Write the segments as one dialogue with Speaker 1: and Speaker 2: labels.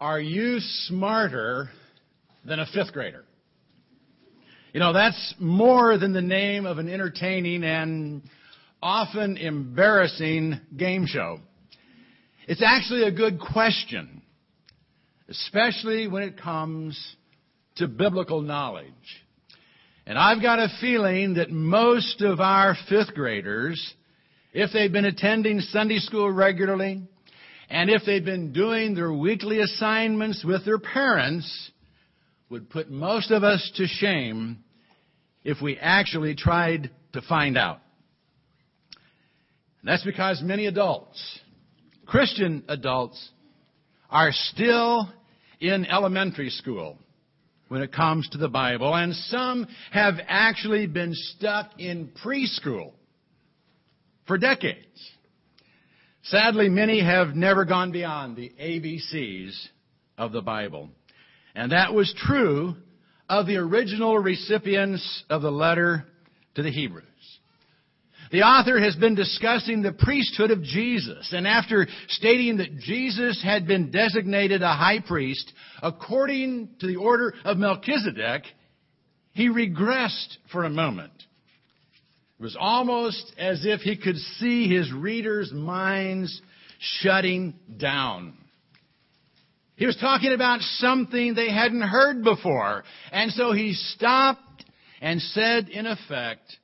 Speaker 1: Are you smarter than a fifth grader? You know, that's more than the name of an entertaining and often embarrassing game show. It's actually a good question, especially when it comes to biblical knowledge. And I've got a feeling that most of our fifth graders, if they've been attending Sunday school regularly, and if they've been doing their weekly assignments with their parents, would put most of us to shame if we actually tried to find out. And that's because many adults, Christian adults, are still in elementary school when it comes to the Bible, and some have actually been stuck in preschool for decades. Sadly, many have never gone beyond the ABCs of the Bible. And that was true of the original recipients of the letter to the Hebrews. The author has been discussing the priesthood of Jesus, and after stating that Jesus had been designated a high priest according to the order of Melchizedek, he regressed for a moment. It was almost as if he could see his readers' minds shutting down. He was talking about something they hadn't heard before. And so he stopped and said, in effect,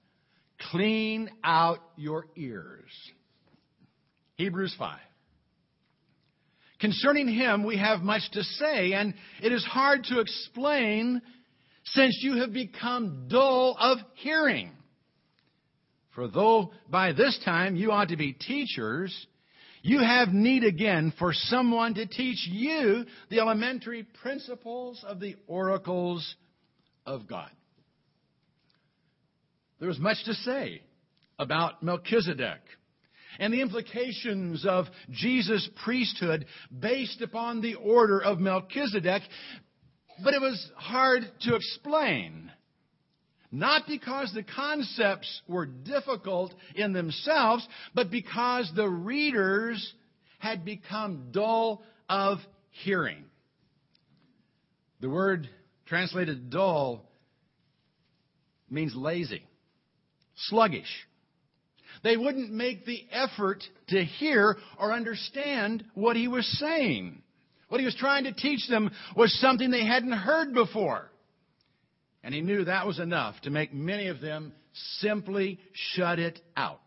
Speaker 1: clean out your ears. Hebrews 5. Concerning him, we have much to say, and it is hard to explain since you have become dull of hearing. For though by this time you ought to be teachers, you have need again for someone to teach you the elementary principles of the oracles of God. There is much to say about Melchizedek and the implications of Jesus' priesthood based upon the order of Melchizedek, but it was hard to explain. Not because the concepts were difficult in themselves, but because the readers had become dull of hearing. The word translated dull means lazy, sluggish. They wouldn't make the effort to hear or understand what he was saying. What he was trying to teach them was something they hadn't heard before. And he knew that was enough to make many of them simply shut it out.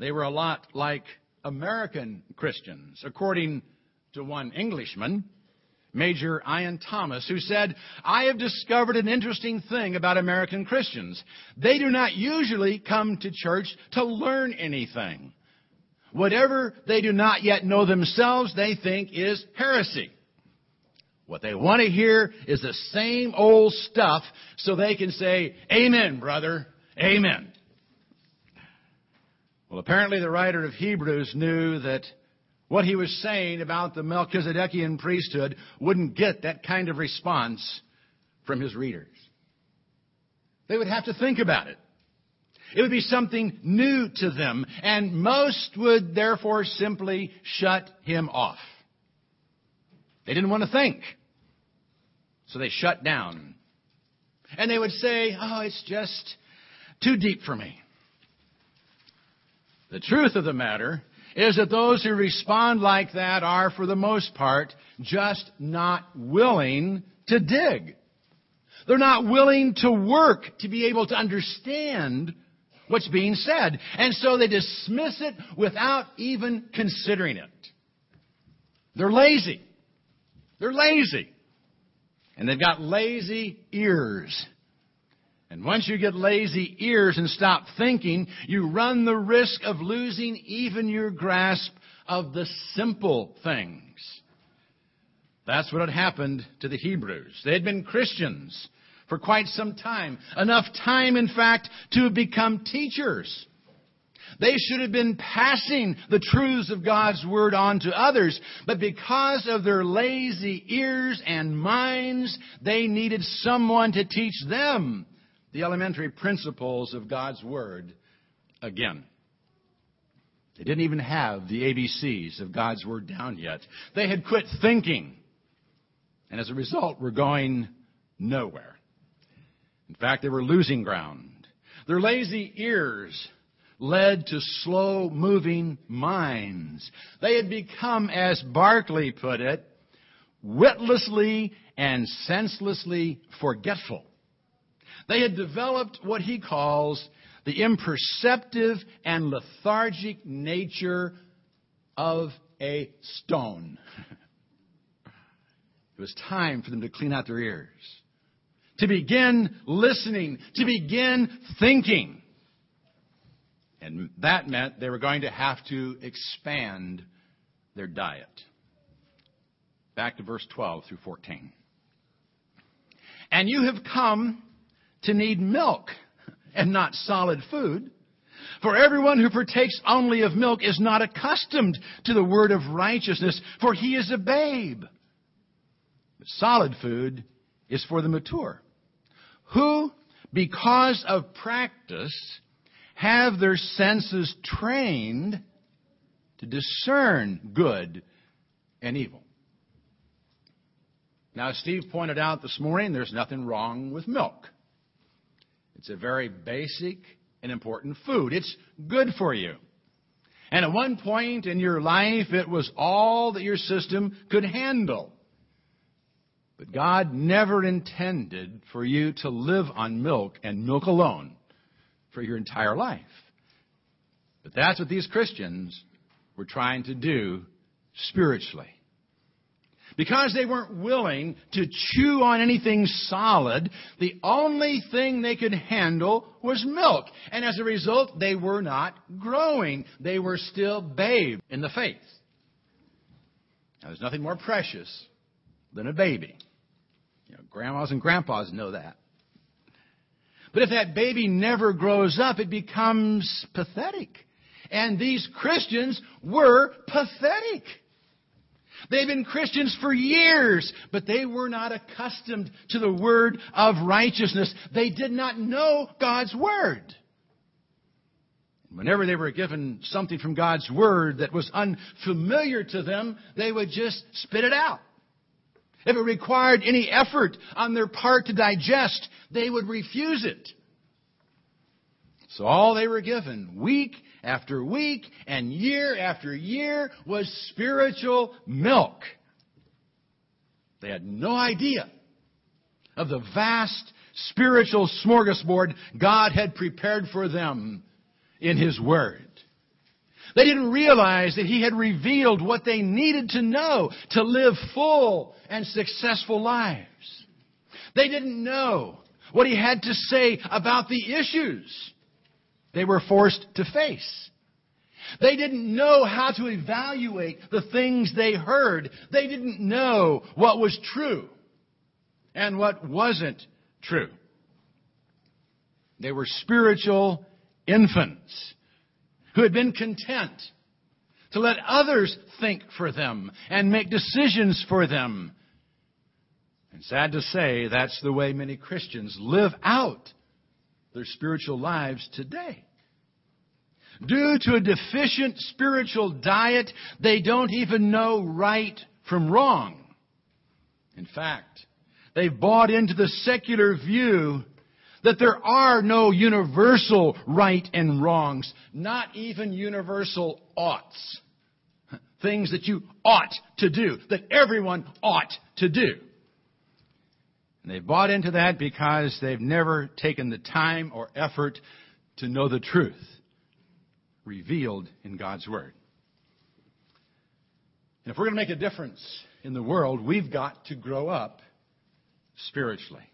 Speaker 1: They were a lot like American Christians, according to one Englishman, Major Ian Thomas, who said, I have discovered an interesting thing about American Christians. They do not usually come to church to learn anything. Whatever they do not yet know themselves, they think is heresy. What they want to hear is the same old stuff so they can say, Amen, brother. Amen. Well, apparently the writer of Hebrews knew that what he was saying about the Melchizedekian priesthood wouldn't get that kind of response from his readers. They would have to think about it. It would be something new to them, and most would therefore simply shut him off. They didn't want to think. So they shut down. And they would say, oh, it's just too deep for me. The truth of the matter is that those who respond like that are, for the most part, just not willing to dig. They're not willing to work to be able to understand what's being said. And so they dismiss it without even considering it. They're lazy. They're lazy. And they've got lazy ears. And once you get lazy ears and stop thinking, you run the risk of losing even your grasp of the simple things. That's what had happened to the Hebrews. They had been Christians for quite some time. Enough time, in fact, to become teachers. They should have been passing the truths of God's Word on to others, but because of their lazy ears and minds, they needed someone to teach them the elementary principles of God's Word again. They didn't even have the ABCs of God's Word down yet. They had quit thinking. And as a result, were going nowhere. In fact, they were losing ground. Their lazy ears led to slow moving minds. They had become, as Barclay put it, witlessly and senselessly forgetful. They had developed what he calls the imperceptive and lethargic nature of a stone. it was time for them to clean out their ears, to begin listening, to begin thinking. And that meant they were going to have to expand their diet. Back to verse 12 through 14. And you have come to need milk and not solid food. For everyone who partakes only of milk is not accustomed to the word of righteousness, for he is a babe. But solid food is for the mature, who, because of practice, have their senses trained to discern good and evil. Now, Steve pointed out this morning, there's nothing wrong with milk. It's a very basic and important food. It's good for you. And at one point in your life, it was all that your system could handle. But God never intended for you to live on milk and milk alone for your entire life. But that's what these Christians were trying to do spiritually. Because they weren't willing to chew on anything solid, the only thing they could handle was milk. And as a result, they were not growing. They were still babes in the faith. Now, there's nothing more precious than a baby. You know, grandmas and grandpas know that. But if that baby never grows up, it becomes pathetic. And these Christians were pathetic. They've been Christians for years, but they were not accustomed to the word of righteousness. They did not know God's word. Whenever they were given something from God's word that was unfamiliar to them, they would just spit it out. If it required any effort on their part to digest, they would refuse it. So all they were given, week after week and year after year, was spiritual milk. They had no idea of the vast spiritual smorgasbord God had prepared for them in His Word. They didn't realize that He had revealed what they needed to know to live full and successful lives. They didn't know what He had to say about the issues they were forced to face. They didn't know how to evaluate the things they heard. They didn't know what was true and what wasn't true. They were spiritual infants who had been content to let others think for them and make decisions for them. And sad to say, that's the way many Christians live out their spiritual lives today. Due to a deficient spiritual diet, they don't even know right from wrong. In fact, they've bought into the secular view that there are no universal right and wrongs, not even universal oughts. Things that you ought to do, that everyone ought to do. And they've bought into that because they've never taken the time or effort to know the truth revealed in God's Word. And if we're going to make a difference in the world, we've got to grow up spiritually.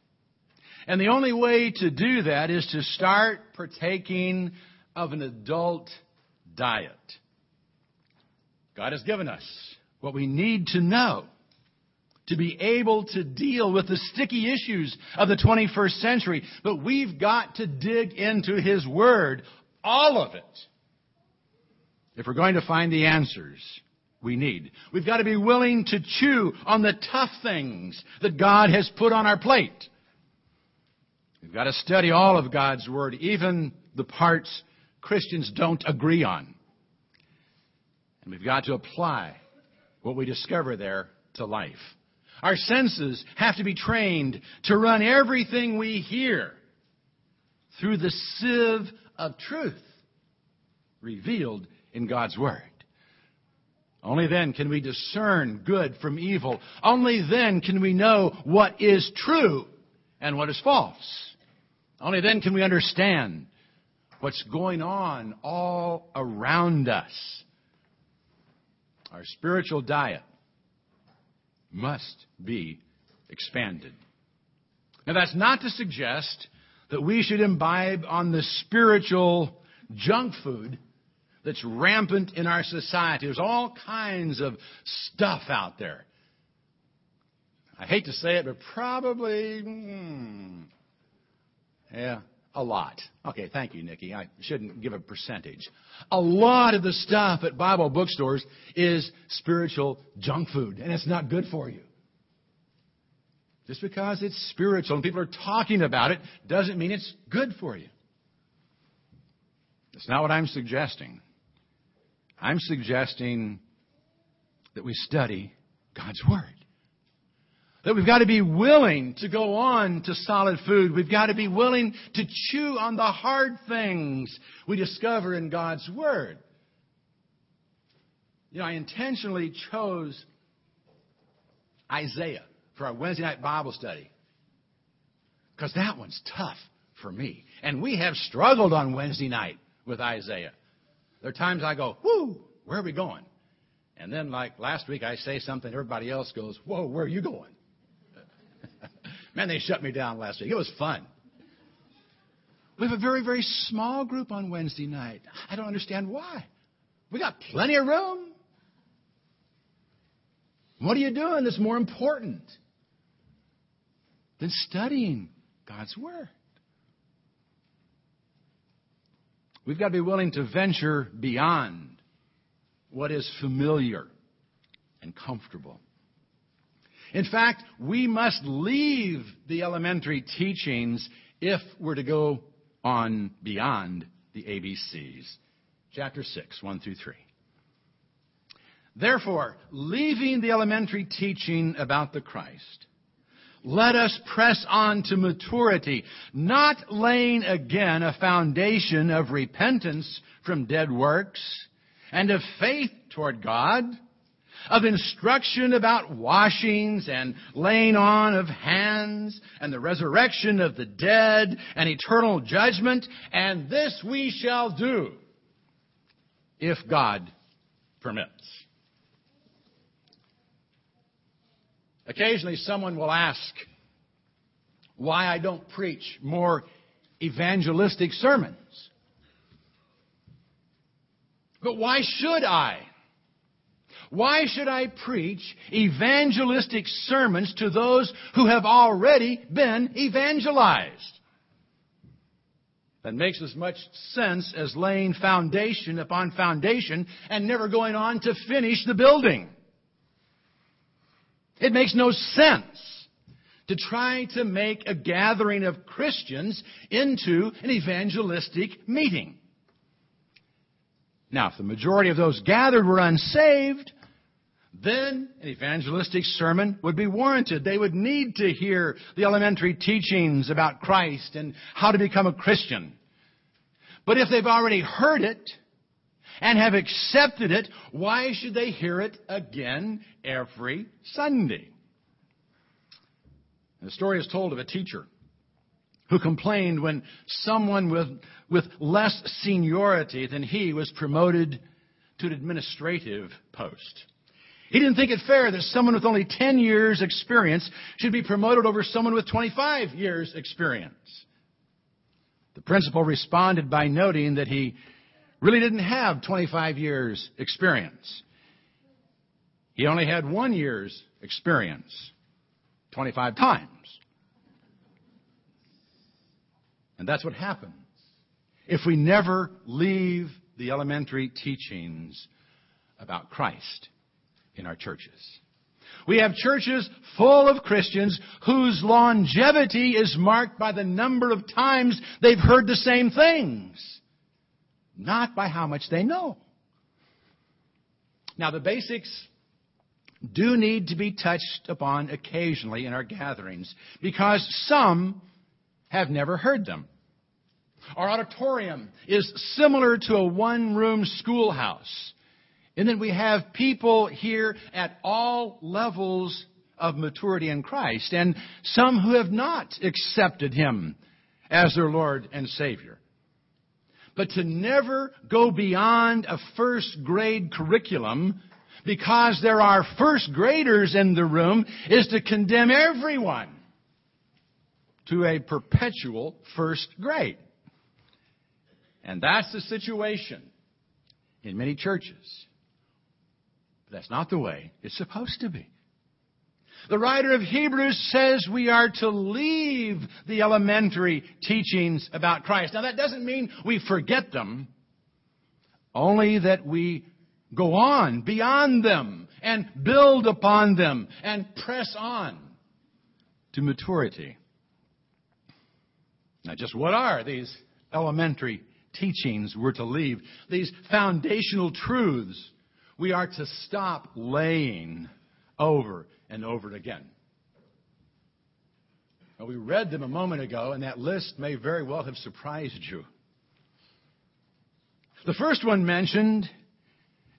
Speaker 1: And the only way to do that is to start partaking of an adult diet. God has given us what we need to know to be able to deal with the sticky issues of the 21st century. But we've got to dig into His Word, all of it, if we're going to find the answers we need. We've got to be willing to chew on the tough things that God has put on our plate. We've got to study all of God's Word, even the parts Christians don't agree on. And we've got to apply what we discover there to life. Our senses have to be trained to run everything we hear through the sieve of truth revealed in God's Word. Only then can we discern good from evil. Only then can we know what is true and what is false. Only then can we understand what's going on all around us. Our spiritual diet must be expanded. Now, that's not to suggest that we should imbibe on the spiritual junk food that's rampant in our society. There's all kinds of stuff out there. I hate to say it, but probably, hmm, yeah, a lot. Okay, thank you, Nikki. I shouldn't give a percentage. A lot of the stuff at Bible bookstores is spiritual junk food, and it's not good for you. Just because it's spiritual and people are talking about it doesn't mean it's good for you. That's not what I'm suggesting. I'm suggesting that we study God's Word. That we've got to be willing to go on to solid food. We've got to be willing to chew on the hard things we discover in God's Word. You know, I intentionally chose Isaiah for our Wednesday night Bible study because that one's tough for me. And we have struggled on Wednesday night with Isaiah. There are times I go, whoo, where are we going? And then, like last week, I say something, everybody else goes, whoa, where are you going? Man, they shut me down last week. It was fun. We have a very, very small group on Wednesday night. I don't understand why. We got plenty of room. What are you doing that's more important than studying God's Word? We've got to be willing to venture beyond what is familiar and comfortable. In fact, we must leave the elementary teachings if we're to go on beyond the ABCs. Chapter 6, 1 through 3. Therefore, leaving the elementary teaching about the Christ, let us press on to maturity, not laying again a foundation of repentance from dead works and of faith toward God, of instruction about washings and laying on of hands and the resurrection of the dead and eternal judgment, and this we shall do if God permits. Occasionally, someone will ask why I don't preach more evangelistic sermons. But why should I? Why should I preach evangelistic sermons to those who have already been evangelized? That makes as much sense as laying foundation upon foundation and never going on to finish the building. It makes no sense to try to make a gathering of Christians into an evangelistic meeting. Now, if the majority of those gathered were unsaved, then an evangelistic sermon would be warranted. They would need to hear the elementary teachings about Christ and how to become a Christian. But if they've already heard it and have accepted it, why should they hear it again every Sunday? The story is told of a teacher who complained when someone with, with less seniority than he was promoted to an administrative post. He didn't think it fair that someone with only 10 years experience should be promoted over someone with 25 years experience. The principal responded by noting that he really didn't have 25 years experience. He only had one year's experience 25 times. And that's what happens if we never leave the elementary teachings about Christ in our churches. We have churches full of Christians whose longevity is marked by the number of times they've heard the same things not by how much they know. Now, the basics do need to be touched upon occasionally in our gatherings because some have never heard them. Our auditorium is similar to a one room schoolhouse. And then we have people here at all levels of maturity in Christ and some who have not accepted Him as their Lord and Savior. But to never go beyond a first grade curriculum because there are first graders in the room is to condemn everyone to a perpetual first grade. And that's the situation in many churches. But that's not the way it's supposed to be. The writer of Hebrews says we are to leave the elementary teachings about Christ. Now that doesn't mean we forget them, only that we go on beyond them and build upon them and press on to maturity. Now just what are these elementary teachings we're to leave? These foundational truths we are to stop laying over and over again. Now, we read them a moment ago, and that list may very well have surprised you. The first one mentioned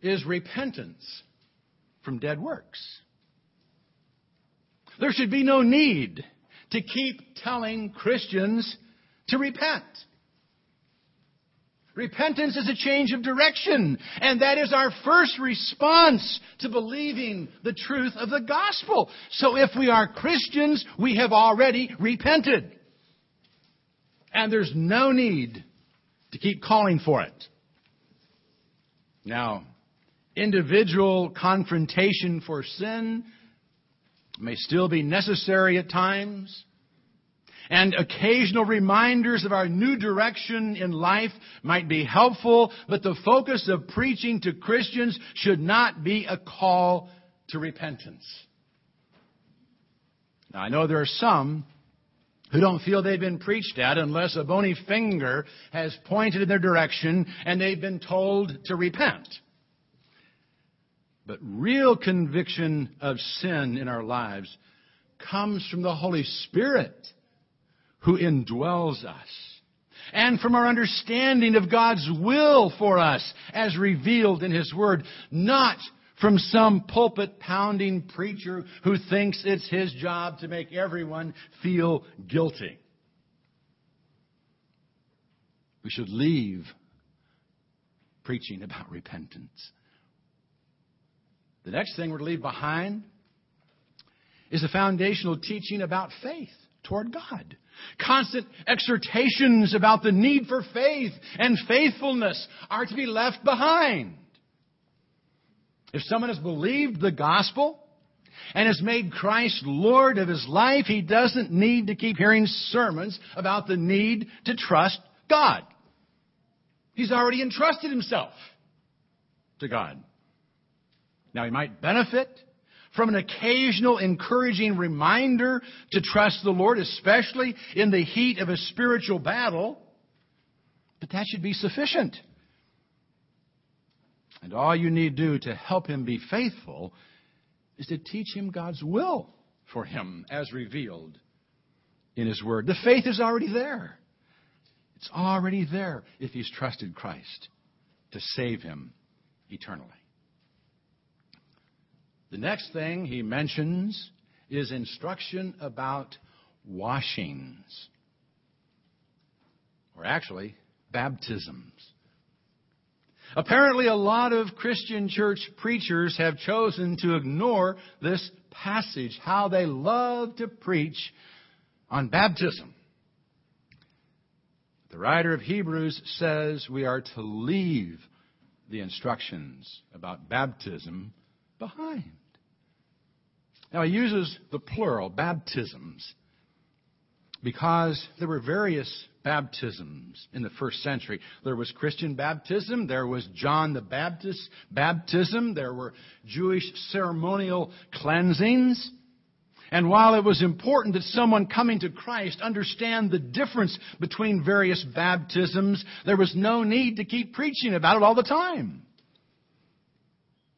Speaker 1: is repentance from dead works. There should be no need to keep telling Christians to repent. Repentance is a change of direction, and that is our first response to believing the truth of the gospel. So if we are Christians, we have already repented. And there's no need to keep calling for it. Now, individual confrontation for sin may still be necessary at times and occasional reminders of our new direction in life might be helpful, but the focus of preaching to Christians should not be a call to repentance. Now, I know there are some who don't feel they've been preached at unless a bony finger has pointed in their direction and they've been told to repent. But real conviction of sin in our lives comes from the Holy Spirit who indwells us. And from our understanding of God's will for us as revealed in His Word, not from some pulpit pounding preacher who thinks it's his job to make everyone feel guilty. We should leave preaching about repentance. The next thing we're to leave behind is a foundational teaching about faith toward God. Constant exhortations about the need for faith and faithfulness are to be left behind. If someone has believed the gospel and has made Christ Lord of his life, he doesn't need to keep hearing sermons about the need to trust God. He's already entrusted himself to God. Now, he might benefit from an occasional encouraging reminder to trust the Lord, especially in the heat of a spiritual battle. But that should be sufficient. And all you need do to help him be faithful is to teach him God's will for him as revealed in his word. The faith is already there. It's already there if he's trusted Christ to save him eternally. The next thing he mentions is instruction about washings, or actually, baptisms. Apparently, a lot of Christian church preachers have chosen to ignore this passage, how they love to preach on baptism. The writer of Hebrews says we are to leave the instructions about baptism behind. Now, he uses the plural, baptisms, because there were various baptisms in the first century. There was Christian baptism, there was John the Baptist baptism, there were Jewish ceremonial cleansings. And while it was important that someone coming to Christ understand the difference between various baptisms, there was no need to keep preaching about it all the time.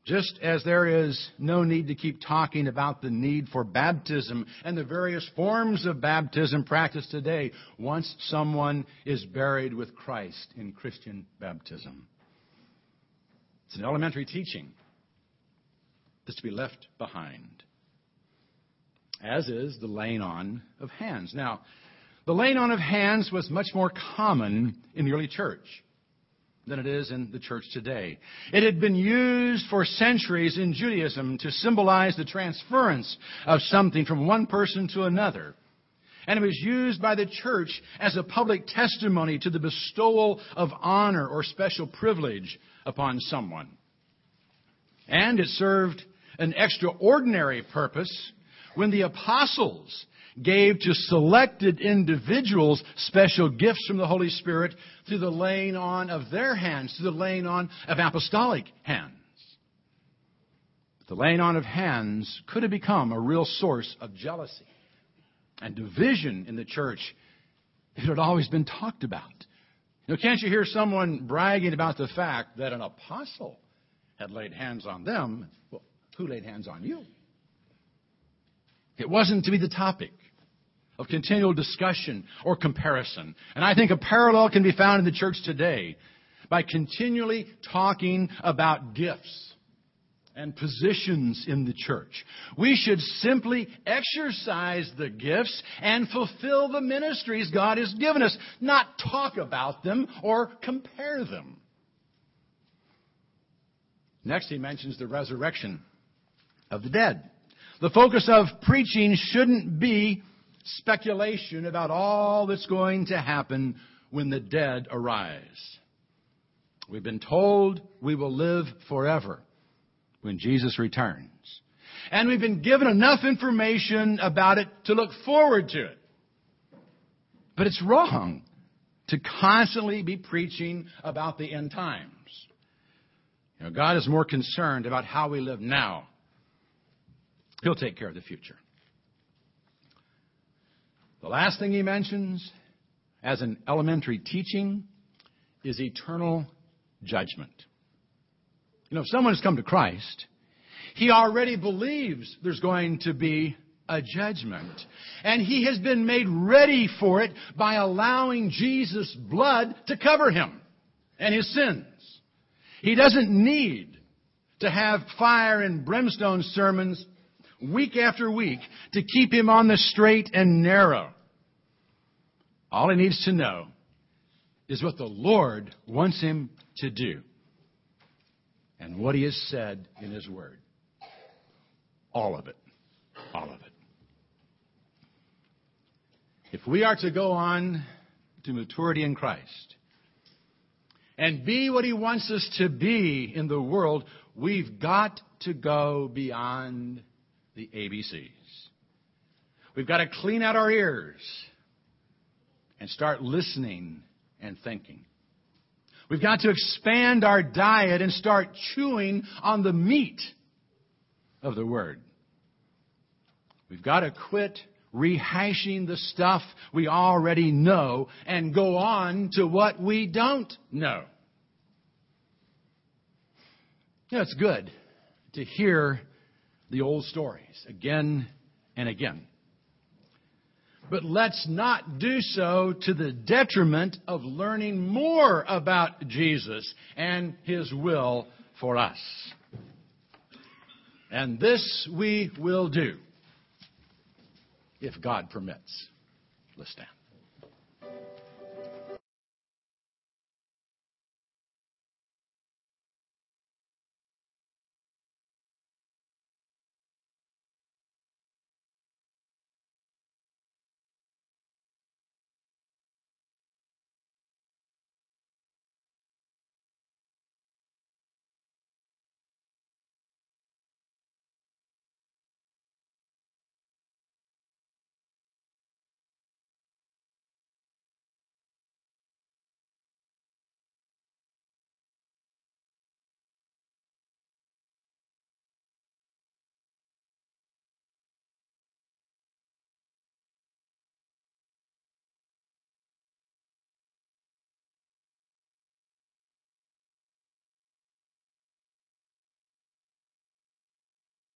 Speaker 1: Just as there is no need to keep talking about the need for baptism and the various forms of baptism practiced today once someone is buried with Christ in Christian baptism. It's an elementary teaching that's to be left behind, as is the laying on of hands. Now, the laying on of hands was much more common in the early church than it is in the church today. It had been used for centuries in Judaism to symbolize the transference of something from one person to another. And it was used by the church as a public testimony to the bestowal of honor or special privilege upon someone. And it served an extraordinary purpose when the apostles gave to selected individuals special gifts from the Holy Spirit through the laying on of their hands, through the laying on of apostolic hands. The laying on of hands could have become a real source of jealousy and division in the church it had always been talked about. Now, can't you hear someone bragging about the fact that an apostle had laid hands on them? Well, who laid hands on you? It wasn't to be the topic of continual discussion or comparison. And I think a parallel can be found in the church today by continually talking about gifts and positions in the church. We should simply exercise the gifts and fulfill the ministries God has given us, not talk about them or compare them. Next, he mentions the resurrection of the dead. The focus of preaching shouldn't be speculation about all that's going to happen when the dead arise. We've been told we will live forever when Jesus returns. And we've been given enough information about it to look forward to it. But it's wrong to constantly be preaching about the end times. You know, God is more concerned about how we live now. He'll take care of the future. The last thing he mentions as an elementary teaching is eternal judgment. You know, if someone has come to Christ, he already believes there's going to be a judgment. And he has been made ready for it by allowing Jesus' blood to cover him and his sins. He doesn't need to have fire and brimstone sermons week after week to keep him on the straight and narrow. All he needs to know is what the Lord wants him to do and what he has said in his word. All of it. All of it. If we are to go on to maturity in Christ and be what he wants us to be in the world, we've got to go beyond the ABCs. We've got to clean out our ears and start listening and thinking. We've got to expand our diet and start chewing on the meat of the Word. We've got to quit rehashing the stuff we already know and go on to what we don't know. You know, it's good to hear the old stories again and again. But let's not do so to the detriment of learning more about Jesus and His will for us. And this we will do if God permits. Let's stand.